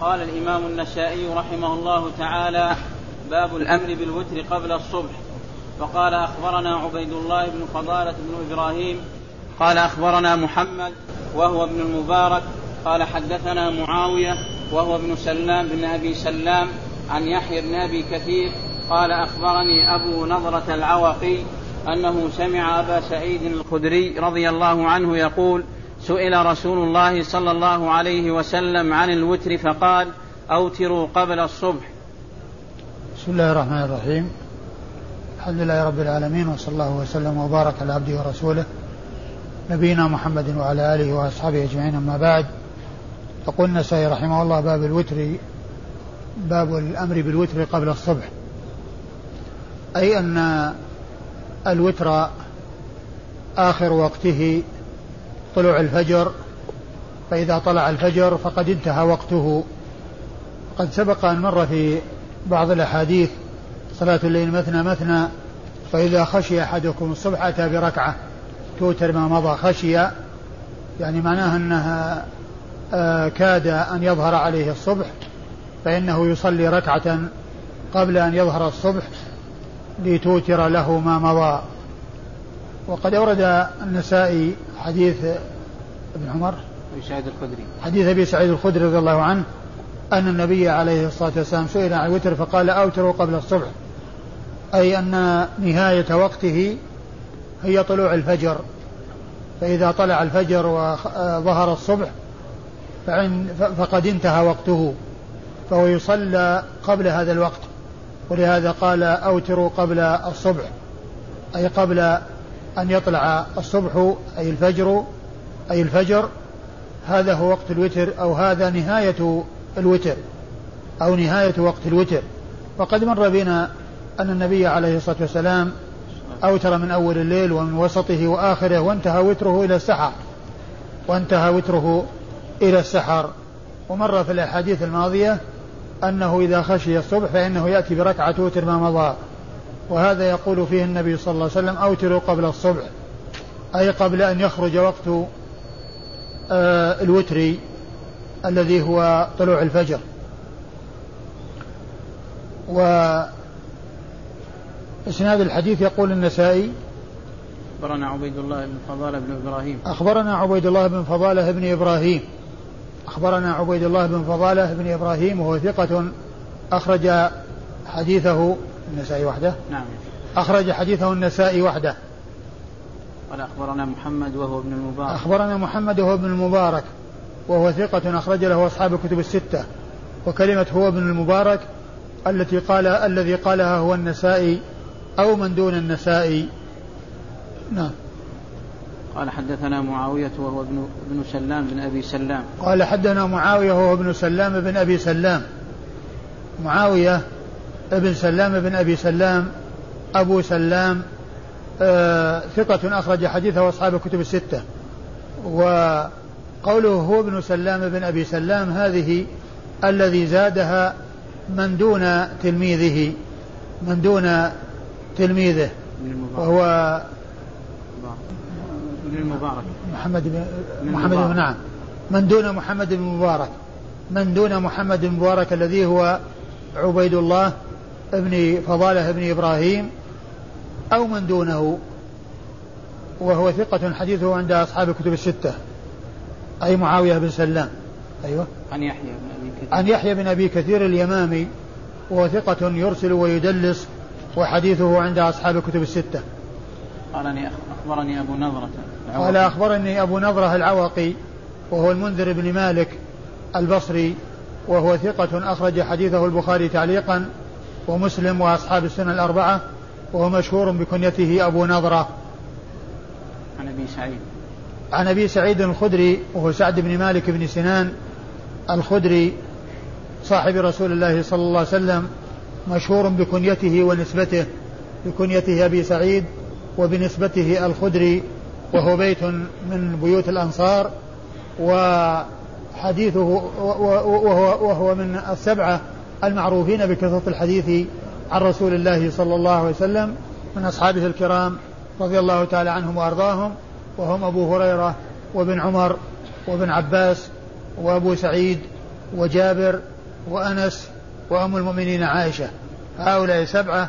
قال الإمام النسائي رحمه الله تعالى باب الأمر بالوتر قبل الصبح. وقال أخبرنا عبيد الله بن فضالة بن إبراهيم. قال أخبرنا محمد وهو ابن المبارك. قال حدثنا معاوية وهو ابن سلام بن أبي سلام عن يحيى بن أبي كثير. قال أخبرني أبو نضرة العوقي أنه سمع أبا سعيد الخدري رضي الله عنه يقول سئل رسول الله صلى الله عليه وسلم عن الوتر فقال أوتروا قبل الصبح. بسم الله الرحمن الرحيم. الحمد لله رب العالمين وصلى الله وسلم وبارك على عبده ورسوله نبينا محمد وعلى آله وأصحابه أجمعين. أما بعد يقول النسائي رحمه الله باب الوتر باب الأمر بالوتر قبل الصبح. أي أن الوتر آخر وقته طلوع الفجر فإذا طلع الفجر فقد انتهى وقته. قد سبق أن مر في بعض الأحاديث صلاة الليل مثنى مثنى فإذا خشي أحدكم الصبح أتى بركعة توتر ما مضى خشي يعني معناها أنها آه كاد أن يظهر عليه الصبح فإنه يصلي ركعة قبل أن يظهر الصبح لتوتر له ما مضى. وقد أورد النسائي حديث ابن عمر أبي سعيد الخدري. حديث أبي سعيد الخدري رضي الله عنه أن النبي عليه الصلاة والسلام سئل عن الوتر فقال أوتروا قبل الصبح. أي أن نهاية وقته هي طلوع الفجر. فإذا طلع الفجر وظهر الصبح فقد انتهى وقته. فهو يصلى قبل هذا الوقت. ولهذا قال أوتروا قبل الصبح. أي قبل أن يطلع الصبح أي الفجر أي الفجر. هذا هو وقت الوتر أو هذا نهاية الوتر أو نهاية وقت الوتر. وقد مر بنا أن النبي عليه الصلاة والسلام أوتر من أول الليل ومن وسطه وآخره وانتهى وتره إلى السحر. وانتهى وتره إلى السحر. ومر في الأحاديث الماضية أنه إذا خشي الصبح فإنه يأتي بركعة وتر ما مضى. وهذا يقول فيه النبي صلى الله عليه وسلم أوتروا قبل الصبح أي قبل أن يخرج وقت آه الوتر الذي هو طلوع الفجر. و إسناد الحديث يقول النسائي أخبرنا عبيد الله بن فضالة بن إبراهيم. أخبرنا عبيد الله بن فضالة بن إبراهيم. أخبرنا عبيد الله بن فضالة بن إبراهيم وهو ثقة أخرج حديثه النسائي وحده. نعم. أخرج حديثه النسائي وحده. قال أخبرنا محمد وهو ابن المبارك. أخبرنا محمد وهو ابن المبارك وهو ثقة أخرج له أصحاب الكتب الستة وكلمة هو ابن المبارك التي قال الذي قالها هو النسائي أو من دون النسائي. نعم. قال حدثنا معاوية وهو ابن ابن سلام بن أبي سلام. قال حدثنا معاوية وهو ابن سلام بن أبي سلام. معاوية ابن سلام بن أبي سلام أبو سلام آه ثقة أخرج حديثه أصحاب الكتب الستة. وقوله هو ابن سلام بن أبي سلام هذه الذي زادها من دون تلميذه من دون تلميذه. وهو المبارك محمد بن محمد بن نعم. من دون محمد بن مبارك. من دون محمد بن مبارك الذي هو عبيد الله. ابن فضالة ابن إبراهيم أو من دونه وهو ثقة حديثه عند أصحاب الكتب الستة أي معاوية بن سلام أيوة. عن يحيى بن أبي كثير. عن يحيى بن أبي كثير اليمامي وهو ثقة يرسل ويدلس وحديثه عند أصحاب الكتب الستة. قال أخبرني أبو نظرة قال أخبرني أبو نظرة العوقي وهو المنذر بن مالك البصري وهو ثقة أخرج حديثه البخاري تعليقا ومسلم وأصحاب السنة الأربعة وهو مشهور بكنيته أبو نظرة عن أبي سعيد. عن أبي سعيد الخدري وهو سعد بن مالك بن سنان الخدري صاحب رسول الله صلى الله عليه وسلم مشهور بكنيته ونسبته بكنيته أبي سعيد وبنسبته الخدري وهو بيت من بيوت الأنصار وحديثه وهو, وهو من السبعة المعروفين بكثرة الحديث عن رسول الله صلى الله عليه وسلم من أصحابه الكرام رضي الله تعالى عنهم وأرضاهم وهم أبو هريرة وابن عمر وابن عباس وأبو سعيد وجابر وأنس وأم المؤمنين عائشة هؤلاء سبعة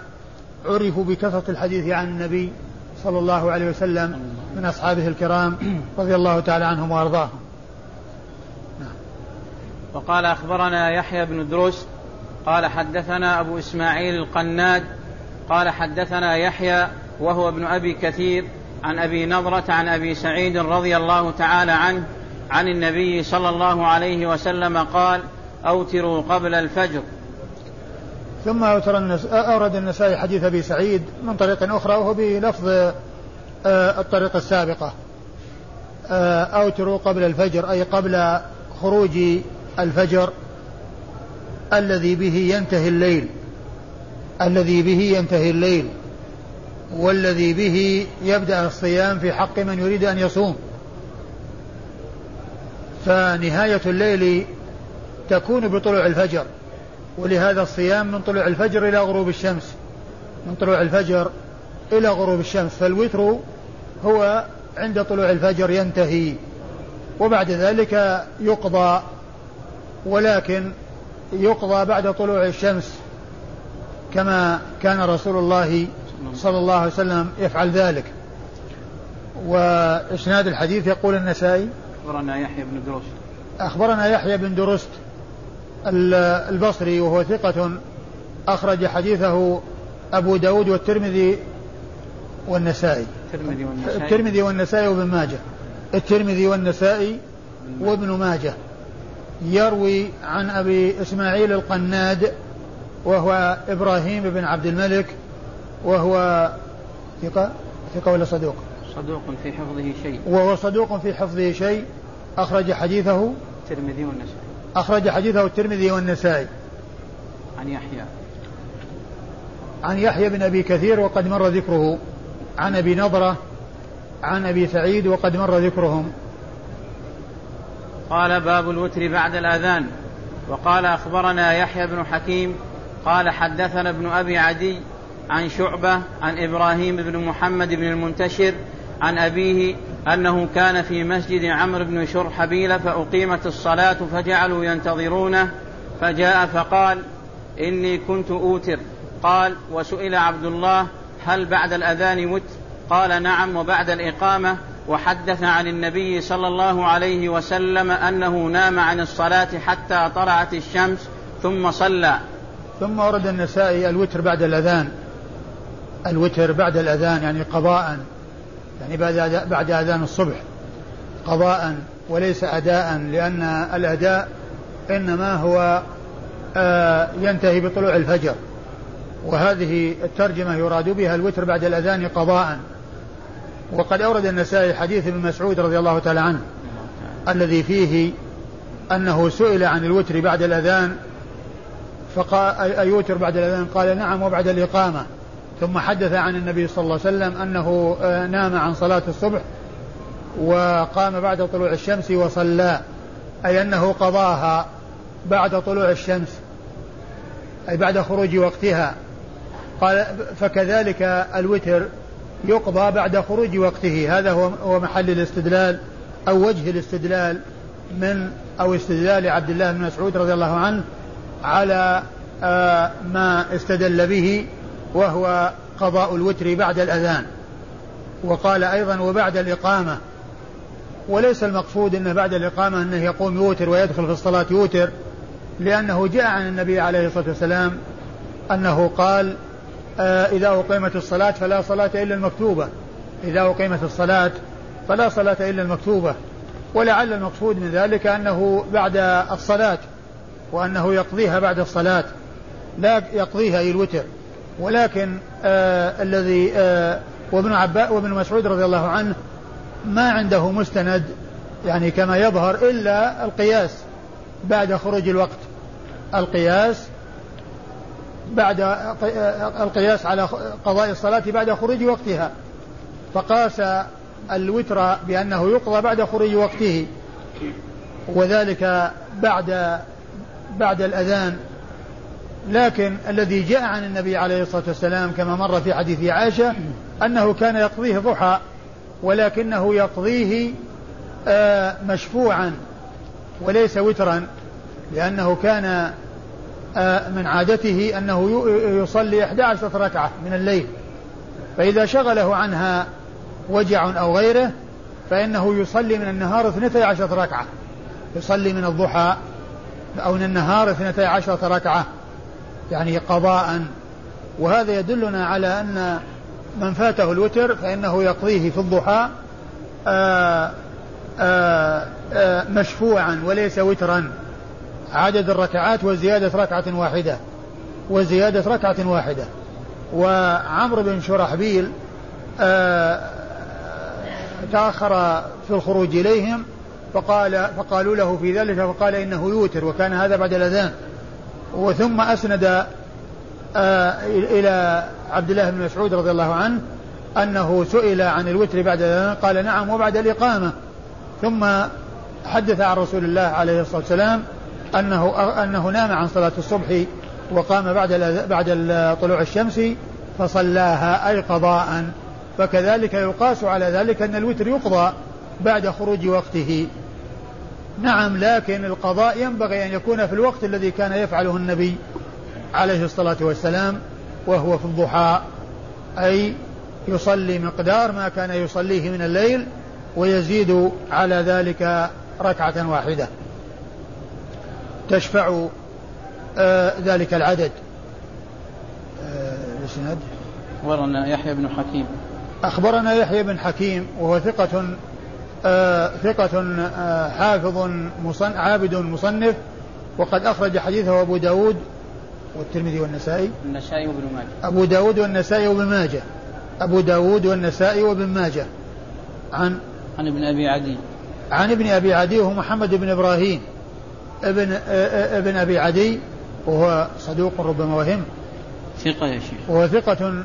عرفوا بكثرة الحديث عن النبي صلى الله عليه وسلم من أصحابه الكرام رضي الله تعالى عنهم وأرضاهم نعم. وقال أخبرنا يحيى بن دروس قال حدثنا أبو إسماعيل القناد قال حدثنا يحيى وهو ابن أبي كثير عن أبي نضرة عن أبي سعيد رضي الله تعالى عنه عن النبي صلى الله عليه وسلم قال أوتروا قبل الفجر. ثم أوتر النس... أورد النسائي حديث أبي سعيد من طريق أخرى وهو بلفظ الطريقة السابقة. أوتروا قبل الفجر أي قبل خروج الفجر. الذي به ينتهي الليل الذي به ينتهي الليل والذي به يبدأ الصيام في حق من يريد أن يصوم. فنهاية الليل تكون بطلوع الفجر ولهذا الصيام من طلوع الفجر إلى غروب الشمس من طلوع الفجر إلى غروب الشمس. فالوتر هو عند طلوع الفجر ينتهي وبعد ذلك يقضى ولكن يقضى بعد طلوع الشمس كما كان رسول الله صلى الله عليه وسلم يفعل ذلك. وإسناد الحديث يقول النسائي أخبرنا يحيى بن درست. أخبرنا يحيى بن درست البصري وهو ثقة أخرج حديثه أبو داود والترمذي والنسائي. الترمذي والنسائي. الترمذي والنسائي وابن ماجه. الترمذي والنسائي وابن ماجه. يروي عن أبي إسماعيل القناد وهو إبراهيم بن عبد الملك وهو ثقة ثقة ولا صدوق؟ صدوق في حفظه شيء. وهو صدوق في حفظه شيء. أخرج حديثه الترمذي والنسائي. أخرج حديثه الترمذي والنسائي. عن يحيى. عن يحيى بن أبي كثير وقد مر ذكره. عن أبي نضرة عن أبي سعيد وقد مر ذكرهم. قال باب الوتر بعد الأذان. وقال أخبرنا يحيى بن حكيم قال حدثنا ابن أبي عدي عن شعبة عن إبراهيم بن محمد بن المنتشر عن أبيه أنه كان في مسجد عمرو بن شرحبيل فأقيمت الصلاة فجعلوا ينتظرونه فجاء فقال إني كنت أوتر. قال وسئل عبد الله هل بعد الأذان مت قال نعم وبعد الإقامة وحدث عن النبي صلى الله عليه وسلم أنه نام عن الصلاة حتى طلعت الشمس ثم صلى. ثم ورد النسائي الوتر بعد الأذان. الوتر بعد الأذان يعني قضاء يعني بعد بعد أذان الصبح. قضاء وليس أداء لأن الأداء إنما هو آه ينتهي بطلوع الفجر. وهذه الترجمة يراد بها الوتر بعد الأذان قضاء. وقد أورد النسائي حديث ابن مسعود رضي الله تعالى عنه الذي فيه أنه سئل عن الوتر بعد الأذان فقال أيوتر بعد الأذان؟ قال نعم وبعد الإقامة. ثم حدث عن النبي صلى الله عليه وسلم أنه آه، نام عن صلاة الصبح وقام بعد طلوع الشمس وصلى أي أنه قضاها بعد طلوع الشمس أي بعد خروج وقتها. قال فكذلك الوتر يقضى بعد خروج وقته. هذا هو محل الاستدلال أو وجه الاستدلال من أو استدلال عبد الله بن مسعود رضي الله عنه على آه، ما استدل به وهو قضاء الوتر بعد الأذان. وقال أيضا وبعد الإقامة. وليس المقصود أنه بعد الإقامة أنه يقوم يوتر ويدخل في الصلاة يوتر لأنه جاء عن النبي عليه الصلاة والسلام أنه قال إذا أقيمت الصلاة فلا صلاة إلا المكتوبة. إذا أقيمت الصلاة فلا صلاة إلا المكتوبة. ولعل المقصود من ذلك أنه بعد الصلاة وأنه يقضيها بعد الصلاة. لا يقضيها أي الوتر. ولكن آه الذي آه وابن عباس وابن مسعود رضي الله عنه ما عنده مستند يعني كما يظهر إلا القياس بعد خروج الوقت. القياس بعد القياس على قضاء الصلاة بعد خروج وقتها. فقاس الوتر بأنه يقضى بعد خروج وقته. وذلك بعد بعد الأذان. لكن الذي جاء عن النبي عليه الصلاة والسلام كما مر في حديث عائشة أنه كان يقضيه ضحى ولكنه يقضيه آه، مشفوعا وليس وترا لأنه كان من عادته أنه يصلي 11 ركعة من الليل. فإذا شغله عنها وجع أو غيره فإنه يصلي من النهار 12 ركعة. يصلي من الضحى أو من النهار 12 ركعة يعني قضاء. وهذا يدلنا على أن من فاته الوتر فإنه يقضيه في الضحى آآ آآ آآ مشفوعا وليس وترا. عدد الركعات وزيادة ركعة واحدة. وزيادة ركعة واحدة. وعمرو بن شرحبيل تأخر في الخروج إليهم فقال فقالوا له في ذلك فقال إنه يوتر وكان هذا بعد الأذان. وثم أسند آه إلى عبد الله بن مسعود رضي الله عنه أنه سئل عن الوتر بعد الأذان قال نعم وبعد الإقامة. ثم حدث عن رسول الله عليه الصلاة والسلام أنه أنه نام عن صلاة الصبح وقام بعد بعد طلوع الشمس فصلاها أي قضاء. فكذلك يقاس على ذلك أن الوتر يقضى بعد خروج وقته. نعم لكن القضاء ينبغي أن يكون في الوقت الذي كان يفعله النبي عليه الصلاة والسلام وهو في الضحى. أي يصلي مقدار ما كان يصليه من الليل ويزيد على ذلك ركعة واحدة. تشفع آه ذلك العدد. آه ورنا يحيى بن حكيم. أخبرنا يحيى بن حكيم وهو ثقة آه ثقة آه حافظ مصن عابد مصنف وقد أخرج حديثه أبو داود والترمذي والنسائي. النسائي وابن ماجه. أبو داود والنسائي وابن ماجه. أبو داود والنسائي وابن ماجه. عن؟ عن ابن أبي عدي. عن ابن أبي عدي وهو محمد بن إبراهيم. ابن ابن أبي عدي وهو صدوق ربما وهم. ثقة يا شيخ. وهو ثقة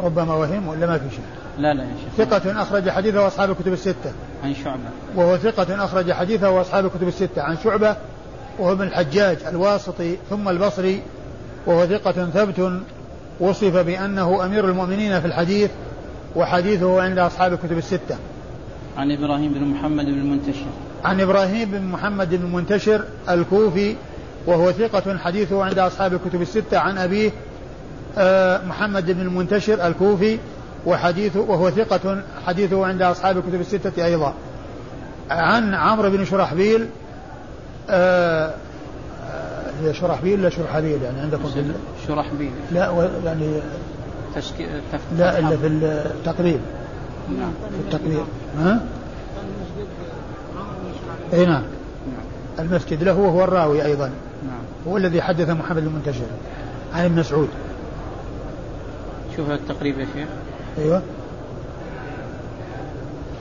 ربما وهم ولا ما في شيء لا لا يا شيخ. ثقة أخرج حديثه وأصحاب الكتب الستة. عن شعبة. وهو ثقة أخرج حديثه وأصحاب الكتب الستة. عن شعبة وهو ابن الحجاج الواسطي ثم البصري. وهو ثقة ثبت وصف بأنه أمير المؤمنين في الحديث وحديثه عند أصحاب الكتب الستة. عن إبراهيم بن محمد بن المنتشر. عن إبراهيم بن محمد بن المنتشر الكوفي وهو ثقة حديثه عند أصحاب الكتب الستة عن أبيه آه، محمد بن المنتشر الكوفي وحديثه وهو ثقة حديثه عند أصحاب الكتب الستة أيضا. عن عمرو بن شرحبيل آه هي شرحبيل لا شرحبيل؟ يعني عندكم في شرحبيل. لا يعني تشكيل لا إلا في التقريب. نعم. في التقريب. ها؟ أي نعم. المسجد له وهو الراوي أيضا. نعم. هو الذي حدث محمد المنتشر. عن ابن مسعود. شوف التقريب يا شيخ. أيوه.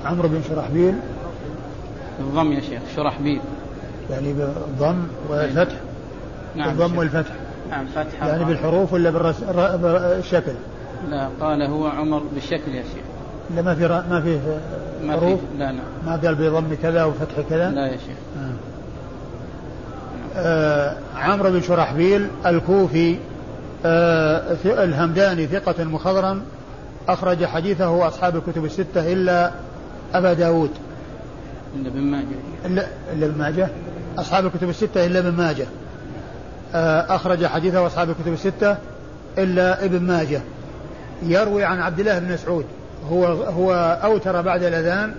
عمرو بن شرحبيل. الضم يا شيخ شرحبيل. يعني بالضم والفتح. نعم. الضم والفتح. نعم فتح يعني بالحروف ولا بالشكل لا قال هو عمر بالشكل يا شيخ. لا ما في ما فيه ما في لا لا. ما قال بضم كذا وفتح كذا؟ لا يا شيخ. آه. آه عمرو بن شرحبيل الكوفي آه الهمداني ثقة مخضرم أخرج حديثه أصحاب الكتب الستة إلا أبا داود. إلا ابن ماجه. إلا, إلا ابن ماجه؟ أصحاب الكتب الستة إلا ابن ماجه. آه أخرج حديثه أصحاب الكتب الستة إلا ابن ماجه. يروي عن عبد الله بن مسعود. هو هو أوتر بعد الأذان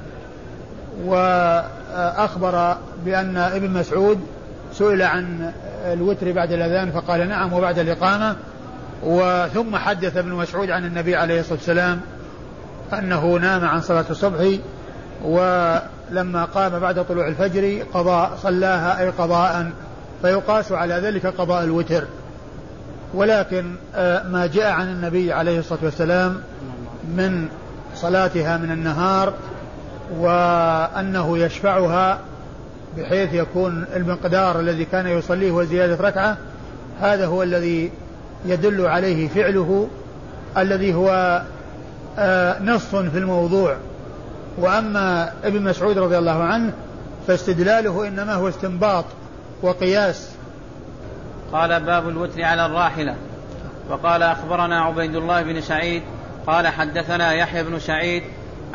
وأخبر بأن ابن مسعود سئل عن الوتر بعد الأذان فقال نعم وبعد الإقامة. وثم حدث ابن مسعود عن النبي عليه الصلاة والسلام أنه نام عن صلاة الصبح ولما قام بعد طلوع الفجر قضاء صلاها أي قضاء فيقاس على ذلك قضاء الوتر. ولكن آه، ما جاء عن النبي عليه الصلاة والسلام من صلاتها من النهار وأنه يشفعها بحيث يكون المقدار الذي كان يصليه وزيادة ركعة هذا هو الذي يدل عليه فعله الذي هو آه، نص في الموضوع. وأما ابن مسعود رضي الله عنه فاستدلاله إنما هو استنباط وقياس. قال باب الوتر على الراحلة. وقال أخبرنا عبيد الله بن سعيد قال حدثنا يحيى بن سعيد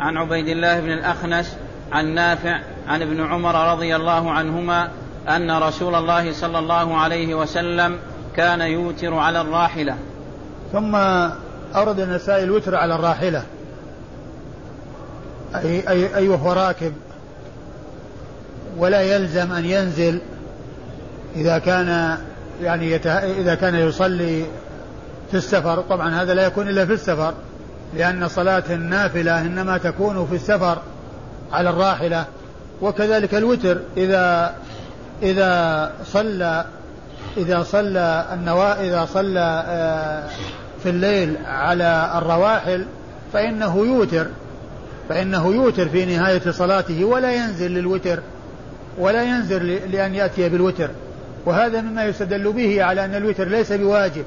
عن عبيد الله بن الأخنس عن نافع عن ابن عمر رضي الله عنهما أن رسول الله صلى الله عليه وسلم كان يوتر على الراحلة. ثم أورد النسائي الوتر على الراحلة. أي, أي, أي وهو راكب. ولا يلزم أن ينزل إذا كان يعني يته... إذا كان يصلي في السفر. طبعا هذا لا يكون إلا في السفر. لأن صلاة النافلة إنما تكون في السفر على الراحلة وكذلك الوتر إذا إذا صلى إذا صلى النوا إذا صلى آه، في الليل على الرواحل فإنه يوتر فإنه يوتر في نهاية صلاته ولا ينزل للوتر ولا ينزل لأن يأتي بالوتر. وهذا مما يستدل به على أن الوتر ليس بواجب.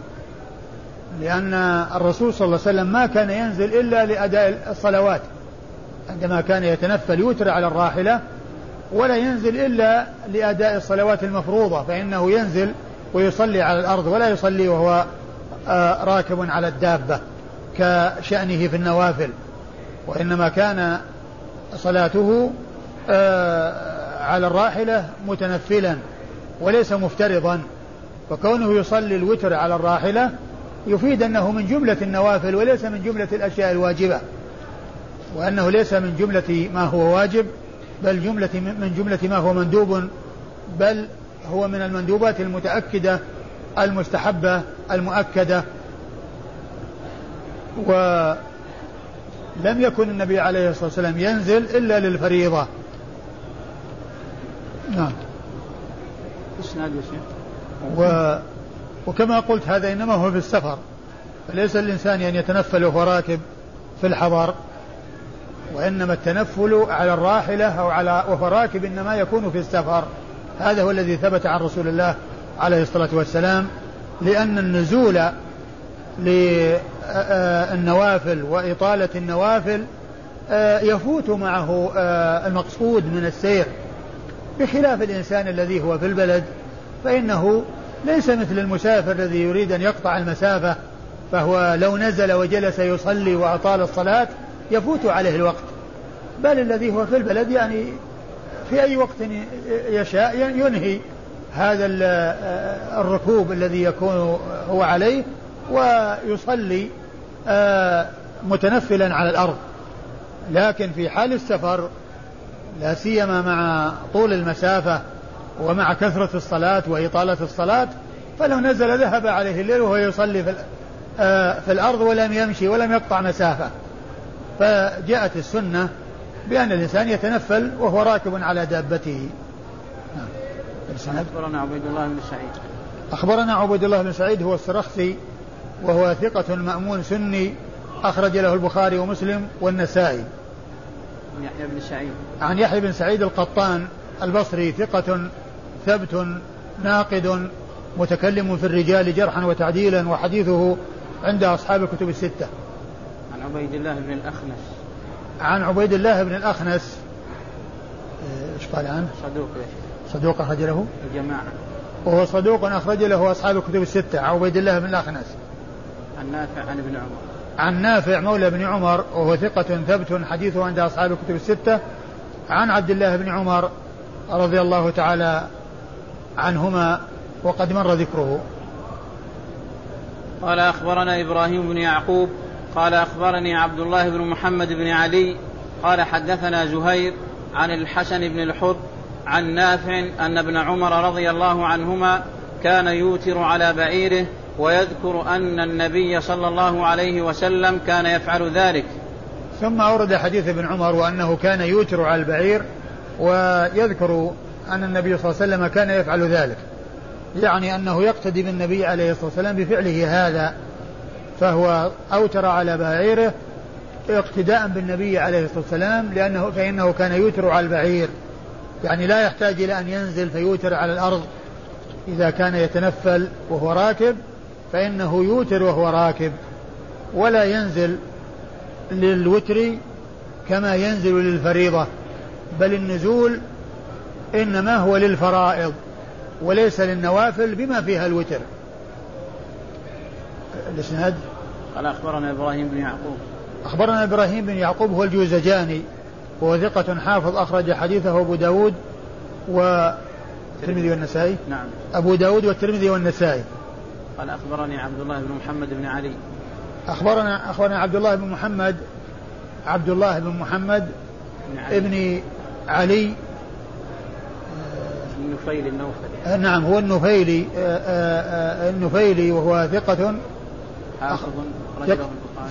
لأن الرسول صلى الله عليه وسلم ما كان ينزل إلا لأداء الصلوات عندما كان يتنفل يوتر على الراحلة ولا ينزل إلا لأداء الصلوات المفروضة فإنه ينزل ويصلي على الأرض ولا يصلي وهو آه، راكب على الدابة كشأنه في النوافل وإنما كان صلاته آه، على الراحلة متنفلا وليس مفترضا فكونه يصلي الوتر على الراحلة يفيد أنه من جملة النوافل وليس من جملة الأشياء الواجبة وأنه ليس من جملة ما هو واجب بل جملة من جملة ما هو مندوب بل هو من المندوبات المتأكدة المستحبة المؤكدة. ولم يكن النبي عليه الصلاة والسلام ينزل إلا للفريضة. نعم. إسناد و وكما قلت هذا إنما هو في السفر فليس الانسان أن يتنفل وهو راكب في الحضر وإنما التنفل على الراحلة أو على وهو راكب إنما يكون في السفر. هذا هو الذي ثبت عن رسول الله عليه الصلاة والسلام لأن النزول للنوافل وإطالة النوافل آه، يفوت معه آه، المقصود من السير. بخلاف الإنسان الذي هو في البلد فإنه ليس مثل المسافر الذي يريد أن يقطع المسافة فهو لو نزل وجلس يصلي وأطال الصلاة يفوت عليه الوقت. بل الذي هو في البلد يعني في أي وقت يشاء ينهي هذا الركوب الذي يكون هو عليه ويصلي آه، متنفلا على الأرض. لكن في حال السفر لا سيما مع طول المسافة ومع كثرة الصلاة وإطالة الصلاة فلو نزل ذهب عليه الليل وهو يصلي في, آه، في الأرض ولم يمشي ولم يقطع مسافة. فجاءت السنة بأن الإنسان يتنفل وهو راكب على دابته. نعم. أخبرنا عبيد الله بن سعيد. أخبرنا عبيد الله بن سعيد هو السرخسي وهو ثقة مأمون سني أخرج له البخاري ومسلم والنسائي. يحيى بن سعيد. عن يحيى بن سعيد القطان البصري ثقة ثبت ناقد متكلم في الرجال جرحا وتعديلا وحديثه عند أصحاب الكتب الستة. عن عبيد الله بن الأخنس. عن عبيد الله بن الأخنس. إيش قال عنه؟ صدوق. صدوق أخرج له؟ الجماعة. وهو صدوق أخرج له أصحاب الكتب الستة. عبيد الله بن الأخنس. عن نافع عن ابن عمر. عن نافع مولى بن عمر وهو ثقة ثبت حديثه عند أصحاب الكتب الستة. عن عبد الله بن عمر رضي الله تعالى عنهما وقد مر ذكره. قال أخبرنا إبراهيم بن يعقوب قال أخبرني عبد الله بن محمد بن علي قال حدثنا زهير عن الحسن بن الحر عن نافع أن ابن عمر رضي الله عنهما كان يوتر على بعيره ويذكر أن النبي صلى الله عليه وسلم كان يفعل ذلك. ثم أورد حديث ابن عمر وأنه كان يوتر على البعير ويذكر أن النبي صلى الله عليه وسلم كان يفعل ذلك. يعني أنه يقتدي بالنبي عليه الصلاة والسلام بفعله هذا فهو أوتر على بعيره اقتداء بالنبي عليه الصلاة والسلام لأنه فإنه كان يوتر على البعير. يعني لا يحتاج إلى أن ينزل فيوتر على الأرض. إذا كان يتنفل وهو راكب فإنه يوتر وهو راكب. ولا ينزل للوتر كما ينزل للفريضة. بل النزول إنما هو للفرائض وليس للنوافل بما فيها الوتر. الإسناد؟ قال أخبرنا إبراهيم بن يعقوب. أخبرنا إبراهيم بن يعقوب هو الجوزجاني وهو ثقة حافظ أخرج حديثه أبو داود و الترمذي والنسائي. نعم. أبو داود والترمذي والنسائي. قال أخبرني عبد الله بن محمد بن علي. أخبرنا أخبرنا عبد الله بن محمد عبد الله بن محمد بن علي. ابن علي النفيل النوفلي آه، نعم هو النفيلي آه، آه، النفيلي وهو ثقة حافظ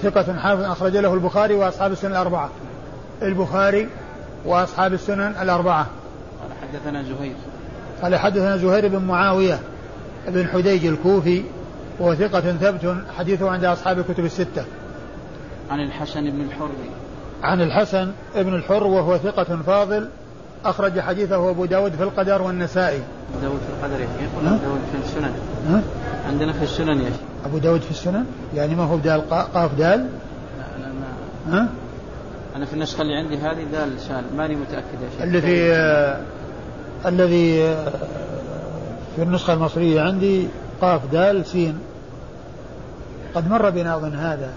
ثقة حافظ أخرج له البخاري وأصحاب السنن الأربعة. البخاري وأصحاب السنن الأربعة. قال حدثنا زهير قال حدثنا زهير بن معاوية بن حديج الكوفي وهو ثقة ثبت حديثه عند أصحاب الكتب الستة. عن الحسن بن الحر. عن الحسن بن الحر وهو ثقة فاضل أخرج حديثه أبو داود في القدر والنسائي. داود في القدر يقول ها؟ داود في السنن. ها؟ عندنا في السنن يا شيخ أبو داود في السنن؟ يعني ما هو دال قا- قاف دال؟ لا أنا ما. ها؟ أنا في النسخة اللي عندي هذه دال سال ماني متأكد يا شيخ. اللي في آه، الذي آه، في النسخة المصرية عندي قاف دال سين. قد مر بنا أظن هذا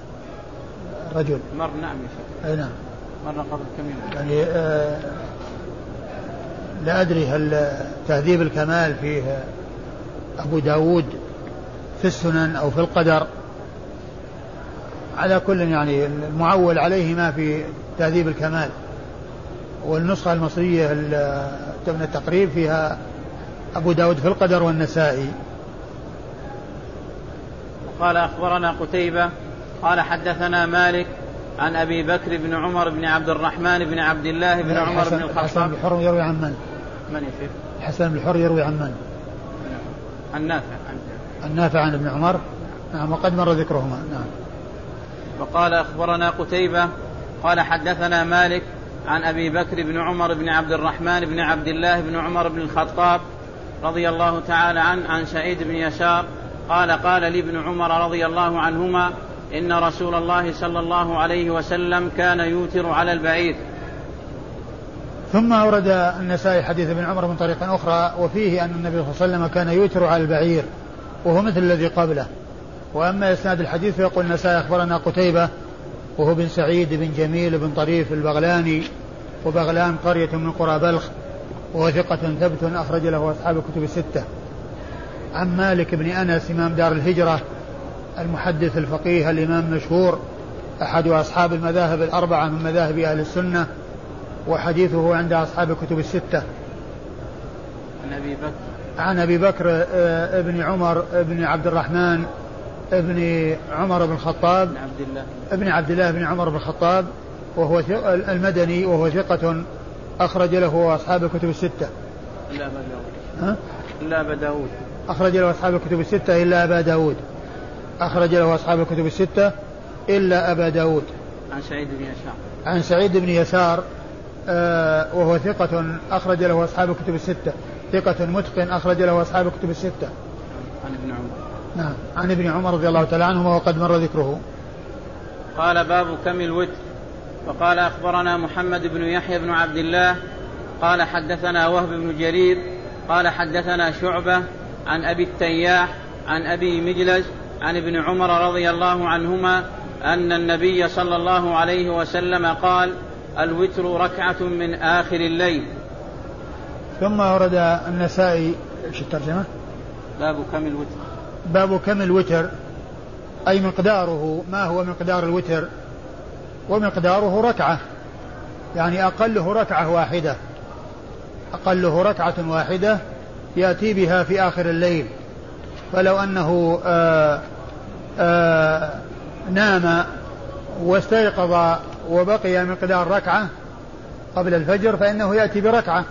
الرجل. مر نعم يا شيخ. أي نعم. مر قبل كم يوم؟ يعني آه، لا أدري هل تهذيب الكمال فيه أبو داود في السنن أو في القدر. على كل يعني المعول عليه ما في تهذيب الكمال. والنسخة المصرية ال- من التقريب فيها أبو داود في القدر والنسائي. قال أخبرنا قتيبة قال حدثنا مالك عن أبي بكر بن عمر بن عبد الرحمن بن عبد الله بن عمر بن الخطاب. بن الحر يروي عن من؟ من يا شيخ؟ الحسن بن الحر يروي عن من؟ النافع عن النافع عن ابن عمر. نعم وقد مر ذكرهما. نعم. وقال أخبرنا قتيبة قال حدثنا مالك عن أبي بكر بن عمر بن عبد الرحمن بن عبد الله بن عمر بن الخطاب رضي الله تعالى عنه عن سعيد بن يسار قال قال لي ابن عمر رضي الله عنهما إن رسول الله صلى الله عليه وسلم كان يوتر على البعير. ثم أورد النسائي حديث ابن عمر من طريق أخرى وفيه أن النبي صلى الله عليه وسلم كان يوتر على البعير وهو مثل الذي قبله. وأما إسناد الحديث فيقول النسائي أخبرنا قتيبة وهو بن سعيد بن جميل بن طريف البغلاني وبغلان قرية من قرى بلخ وهو ثقة ثبت أخرج له أصحاب الكتب الستة. عن مالك بن أنس إمام دار الهجرة المحدث الفقيه الإمام المشهور أحد أصحاب المذاهب الأربعة من مذاهب أهل السنة وحديثه عند أصحاب الكتب الستة. عن أبي بكر. عن أبي بكر آه، ابن عمر ابن عبد الرحمن ابن عمر بن الخطاب. بن عبد الله. ابن عبد الله بن عمر بن الخطاب وهو المدني وهو ثقة أخرج له أصحاب الكتب الستة. إلا أبا داود. ها؟ إلا أبا داود. أخرج له أصحاب الكتب الستة إلا أبا داود. أخرج له أصحاب الكتب الستة إلا أبا داود. عن سعيد بن يسار. عن سعيد بن يسار. وهو ثقة أخرج له أصحاب الكتب الستة. ثقة متقن أخرج له أصحاب الكتب الستة. عن ابن عمر. نعم. عن ابن عمر رضي الله تعالى عنهما وقد مر ذكره. قال باب كم الوتر. وقال أخبرنا محمد بن يحيى بن عبد الله. قال حدثنا وهب بن جرير. قال حدثنا شعبة عن أبي التياح عن أبي مجلس عن ابن عمر رضي الله عنهما أن النبي صلى الله عليه وسلم قال الوتر ركعة من آخر الليل. ثم ورد النسائي إيش الترجمة؟ باب كم الوتر؟ باب كم الوتر؟ أي مقداره ما هو مقدار الوتر؟ ومقداره ركعة. يعني أقله ركعة واحدة. أقله ركعة واحدة يأتي بها في آخر الليل. فلو أنه آآ آآ نام واستيقظ وبقي مقدار ركعة قبل الفجر فإنه يأتي بركعة.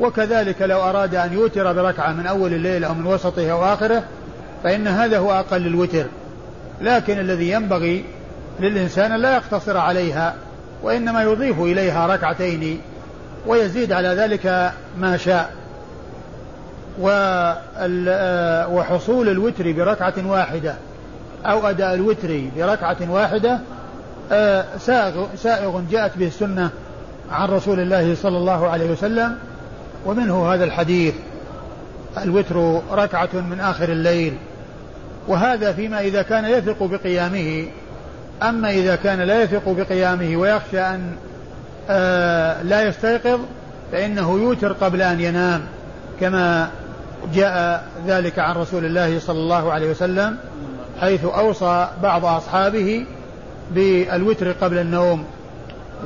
وكذلك لو أراد أن يوتر بركعة من أول الليل أو من وسطه أو آخره فإن هذا هو أقل الوتر. لكن الذي ينبغي للإنسان لا يقتصر عليها وإنما يضيف إليها ركعتين ويزيد على ذلك ما شاء. وحصول الوتر بركعة واحدة أو أداء الوتر بركعة واحدة سائغ سائغ جاءت به السنة عن رسول الله صلى الله عليه وسلم ومنه هذا الحديث الوتر ركعة من آخر الليل وهذا فيما إذا كان يثق بقيامه أما إذا كان لا يثق بقيامه ويخشى أن آه لا يستيقظ فإنه يوتر قبل أن ينام كما جاء ذلك عن رسول الله صلى الله عليه وسلم حيث أوصى بعض أصحابه بالوتر قبل النوم.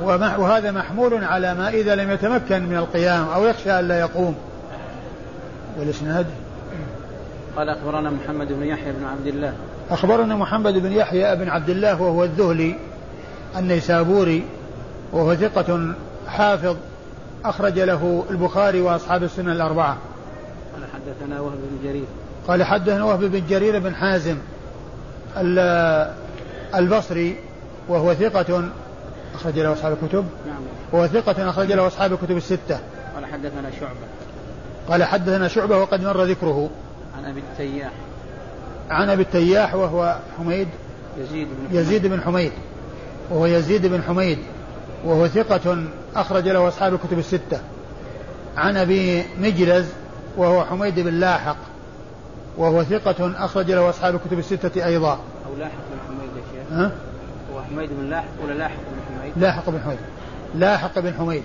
وهذا محمول على ما إذا لم يتمكن من القيام أو يخشى أن لا يقوم. والإسناد؟ قال أخبرنا محمد بن يحيى بن عبد الله. أخبرنا محمد بن يحيى بن عبد الله وهو الذهلي النيسابوري وهو ثقة حافظ أخرج له البخاري وأصحاب السنة الأربعة. قال حدثنا وهب بن جرير. قال حدثنا وهب بن جرير بن حازم البصري وهو ثقة أخرج له أصحاب الكتب. نعم. وهو ثقة أخرج له أصحاب الكتب الستة. قال حدثنا شعبة. قال حدثنا شعبة وقد مر ذكره. عن أبي التياح. عن أبي التياح وهو حميد. يزيد بن يزيد بن حميد. وهو يزيد بن حميد. وهو ثقة أخرج له أصحاب الكتب الستة. عن أبي مجلز وهو حميد بن لاحق. وهو ثقة أخرج له أصحاب الكتب الستة أيضا. أو لاحق بن حميد يا شيخ. حميد بن لاحق ولا لاحق بن حميد؟ لاحق بن حميد. لاحق بن حميد.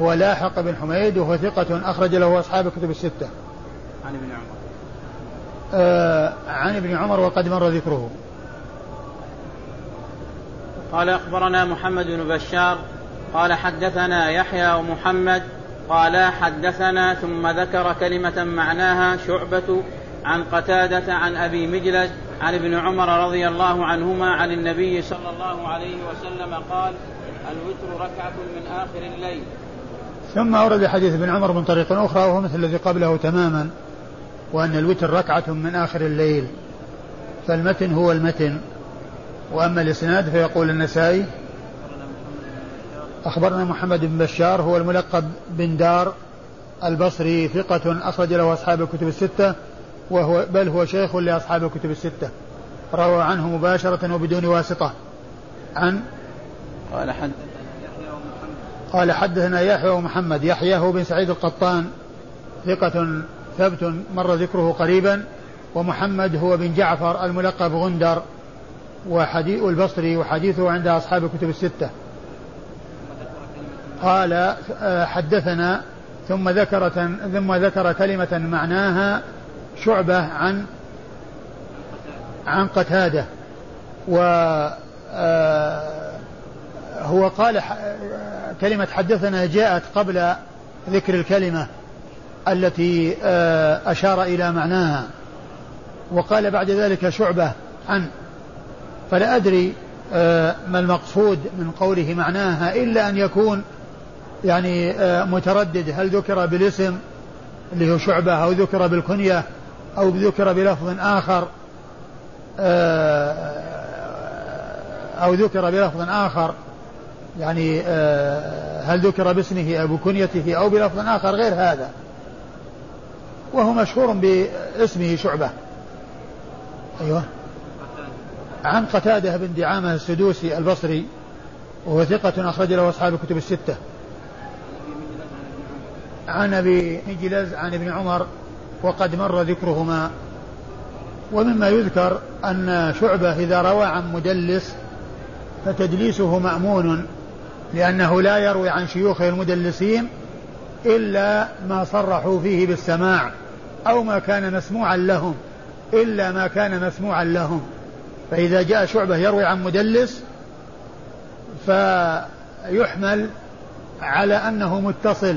هو لاحق بن حميد وهو ثقة أخرج له أصحاب الكتب الستة. عن ابن عمر. آه عن ابن عمر وقد مر ذكره. قال أخبرنا محمد بن بشار قال حدثنا يحيى ومحمد قال حدثنا ثم ذكر كلمة معناها شعبة عن قتادة عن أبي مجلس عن ابن عمر رضي الله عنهما عن النبي صلى الله عليه وسلم قال الوتر ركعة من آخر الليل. ثم أورد حديث ابن عمر من طريق أخرى وهو مثل الذي قبله تماما وأن الوتر ركعة من آخر الليل. فالمتن هو المتن. وأما الإسناد فيقول النسائي أخبرنا محمد بن بشار هو الملقب بن دار البصري ثقة أخرج له أصحاب الكتب الستة. وهو بل هو شيخ لأصحاب الكتب الستة. روى عنه مباشرة وبدون واسطة. عن قال حد قال حدثنا يحيى ومحمد. يحيى هو بن سعيد القطان. ثقة ثبت مر ذكره قريبا. ومحمد هو بن جعفر الملقب غندر. وحديث البصري وحديثه عند أصحاب الكتب الستة. قال آه، حدثنا ثم ذكر ثم ذكر كلمة معناها شعبة عن عن قتادة و آه، هو قال كلمة حدثنا جاءت قبل ذكر الكلمة التي آه، أشار إلى معناها وقال بعد ذلك شعبة عن فلا أدري آه، ما المقصود من قوله معناها إلا أن يكون يعني متردد هل ذكر بالاسم اللي هو شعبة أو ذكر بالكنية أو ذكر بلفظ آخر أو ذكر بلفظ آخر يعني هل ذكر باسمه أو بكنيته أو بلفظ آخر غير هذا. وهو مشهور باسمه شعبة. أيوه. عن قتادة بن دعامة السدوسي البصري وهو ثقة أخرج له أصحاب الكتب الستة. عن أبي مجلز عن ابن عمر وقد مر ذكرهما. ومما يذكر أن شعبة إذا روى عن مدلس فتدليسه مأمون لأنه لا يروي عن شيوخه المدلسين إلا ما صرحوا فيه بالسماع أو ما كان مسموعا لهم إلا ما كان مسموعا لهم. فإذا جاء شعبة يروي عن مدلس فيحمل على أنه متصل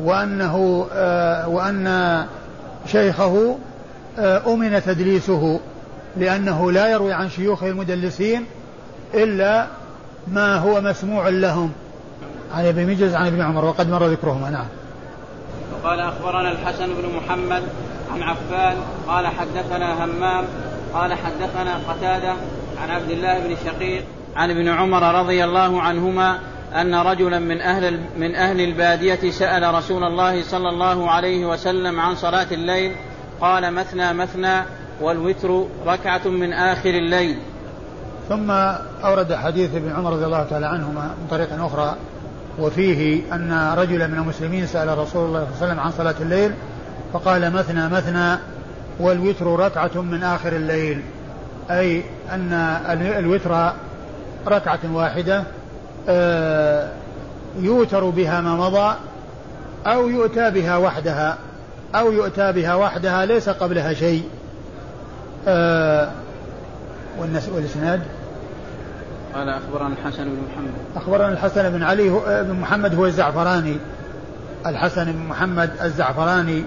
وأنه آه وأن شيخه آه أمن تدليسه لأنه لا يروي عن شيوخه المدلسين إلا ما هو مسموع لهم. عن ابن مجلس عن ابن عمر وقد مر ذكرهما. نعم. وقال أخبرنا الحسن بن محمد عن عفان قال حدثنا همام قال حدثنا قتادة عن عبد الله بن شقيق عن ابن عمر رضي الله عنهما أن رجلا من أهل من أهل البادية سأل رسول الله صلى الله عليه وسلم عن صلاة الليل قال مثنى مثنى والوتر ركعة من آخر الليل. ثم أورد حديث ابن عمر رضي الله تعالى عنهما من طريق أخرى وفيه أن رجلا من المسلمين سأل رسول الله صلى الله عليه وسلم عن صلاة الليل فقال مثنى مثنى والوتر ركعة من آخر الليل. أي أن الوتر ركعة واحدة يوتر بها ما مضى أو يؤتى بها وحدها أو يؤتى بها وحدها ليس قبلها شيء. آه والإسناد؟ قال أخبرنا الحسن بن محمد. أخبرنا الحسن بن علي بن محمد هو الزعفراني. الحسن بن محمد الزعفراني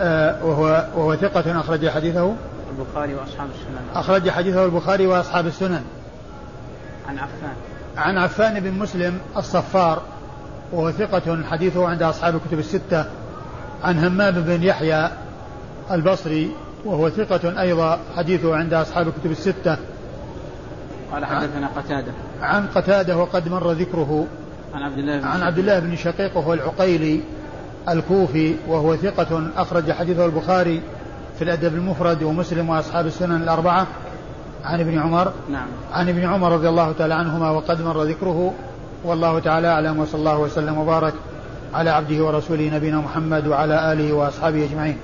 آه وهو وهو ثقة أخرج حديثه؟ البخاري وأصحاب السنن. أخرج حديثه البخاري وأصحاب السنن. عن عفان. عن عفان بن مسلم الصفار وهو ثقة حديثه عند أصحاب الكتب الستة عن همام بن يحيى البصري وهو ثقة أيضا حديثه عند أصحاب الكتب الستة. قال حدثنا قتادة. عن قتادة وقد مر ذكره. عن عبد الله بن عن عبد الله بن شقيق وهو العقيلي الكوفي وهو ثقة أخرج حديثه البخاري في الأدب المفرد ومسلم وأصحاب السنن الأربعة. عن ابن عمر نعم. عن ابن عمر رضي الله تعالى عنهما وقد مر ذكره. والله تعالى أعلم وصلى الله وسلم وبارك على عبده ورسوله نبينا محمد وعلى آله وأصحابه أجمعين.